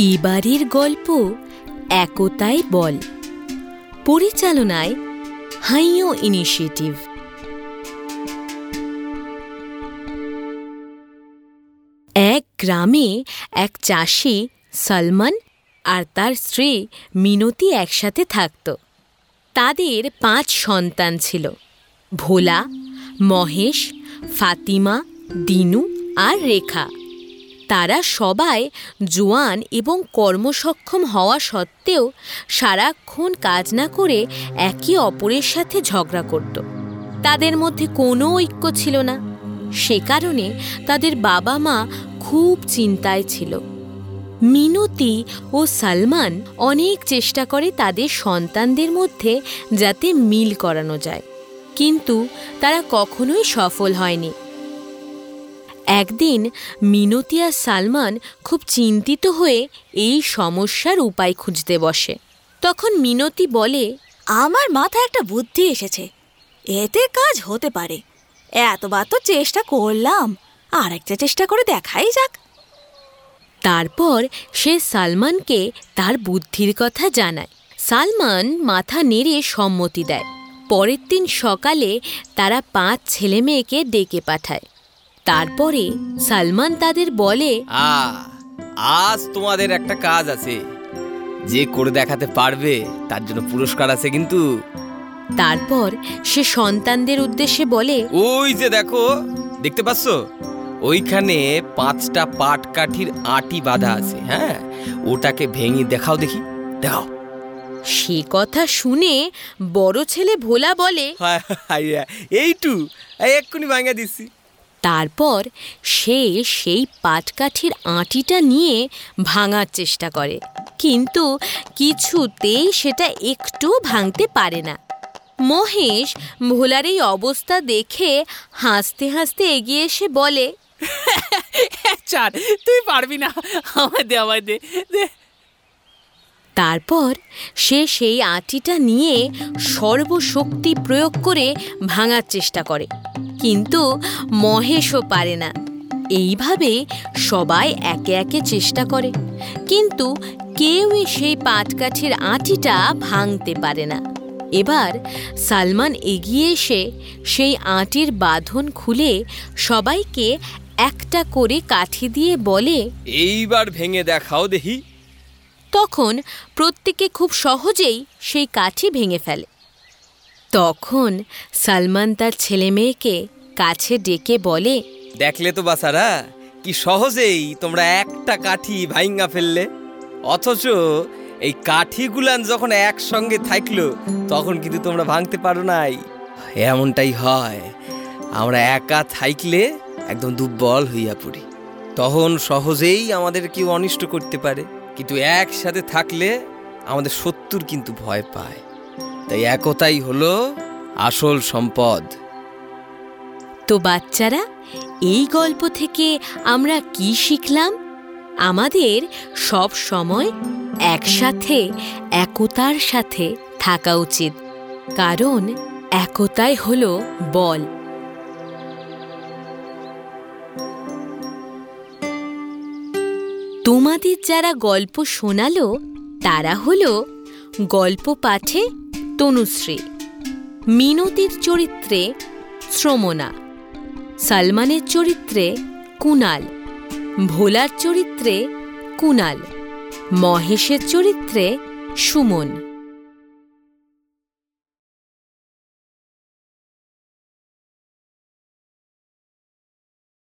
এবারের গল্প একতায় বল। পরিচালনায় হাইও ইনিশিয়েটিভ। এক গ্রামে এক চাষি সলমন আর তার স্ত্রী মিনতি একসাথে থাকত। তাদের পাঁচ সন্তান ছিল। ভোলা, মহেশ, ফাতিমা, দিনু আর রেখা। তারা সবাই জোয়ান এবং কর্মসক্ষম হওয়া সত্ত্বেও সারাক্ষণ কাজ না করে একে অপরের সাথে ঝগড়া করত। তাদের মধ্যে কোনো ঐক্য ছিল না। সে কারণে তাদের বাবা মা খুব চিন্তায় ছিল। মিনতি ও সালমান অনেক চেষ্টা করে তাদের সন্তানদের মধ্যে যাতে মিল করানো যায়। কিন্তু তারা কখনোই সফল হয়নি। একদিন মিনতি আর সালমান খুব চিন্তিত হয়ে এই সমস্যার উপায় খুঁজতে বসে। তখন মিনতি বলে আমার মাথায় একটা বুদ্ধি এসেছে। এতে কাজ হতে পারে। এতবার তো চেষ্টা করলাম। আর একটা চেষ্টা করে দেখাই যাক। তারপর সে সালমানকে তার বুদ্ধির কথা জানায়। সালমান মাথা নেড়ে সম্মতি দেয়। পরের দিন সকালে তারা পাঁচ ছেলে মেয়েকে ডেকে পাঠায়। তারপরে সালমান তাদের বলে আ আজ তোমাদের একটা কাজ আছে। যে করে দেখাতে পারবে তার জন্য পুরস্কার আছে কিন্তু। তারপর সে সন্তানদের উদ্দেশ্যে বলে ওই যে দেখো দেখতে পাচ্ছ? ওইখানে পাঁচটা পাট কাঠির আটি বাঁধা আছে হ্যাঁ? ওটাকে ভেঙে দেখাও দেখি দেখাও। সে কথা শুনে বড় ছেলে ভোলা বলে এইটু এই এক্ষুনি ভাঙা দিচ্ছি। তারপর সে সেই পাটকাঠির আঁটিটা নিয়ে ভাঙার চেষ্টা করে। কিন্তু কিছুতেই সেটা একটু ভাঙতে পারে না। মহেশ ভোলার এই অবস্থা দেখে হাসতে হাসতে এগিয়ে এসে বলে চার তুই পারবি না। আমায় দে আমায় দে। তারপর সে সেই আটিটা নিয়ে সর্বশক্তি প্রয়োগ করে ভাঙার চেষ্টা করে। কিন্তু মহেশও পারে না। এইভাবে সবাই একে একে চেষ্টা করে। কিন্তু কেউই সেই পাটকাঠির আটিটা ভাঙতে পারে না। এবার সালমান এগিয়ে এসে সেই আটির বাঁধন খুলে সবাইকে একটা করে কাঠি দিয়ে বলে, এইবার ভেঙে দেখাও দেখি। তখন প্রত্যেকে খুব সহজেই সেই কাঠি ভেঙে ফেলে। তখন সালমান তার ছেলে মেয়েকে কাছে ডেকে বলে, দেখলে তো বাসারা কি সহজেই তোমরা একটা কাঠি ভাইঙ্গা ফেললে। অথচ এই কাঠিগুলান যখন একসঙ্গে থাকল, তখন কিন্তু তোমরা ভাঙতে পারো নাই। এমনটাই হয়, আমরা একা থাকলে একদম দুর্বল হইয়া পড়ি। তখন সহজেই আমাদের কেউ অনিষ্ট করতে পারে। কিন্তু একসাথে থাকলে আমাদের শত্রুর কিন্তু ভয় পায়। তাই একতাই হলো আসল সম্পদ। তো বাচ্চারা, এই গল্প থেকে আমরা কি শিখলাম? আমাদের সব সময় একসাথে, একতার সাথে থাকা উচিত। কারণ একতাই হলো বল। তোমাদের যারা গল্প শোনালো, তারা হলো গল্প পাঠে তনুশ্রী, মিনতির চরিত্রে শ্রমনা, সালমানের চরিত্রে কুনাল, ভোলার চরিত্রে কুনাল, মহেশের চরিত্রে সুমন।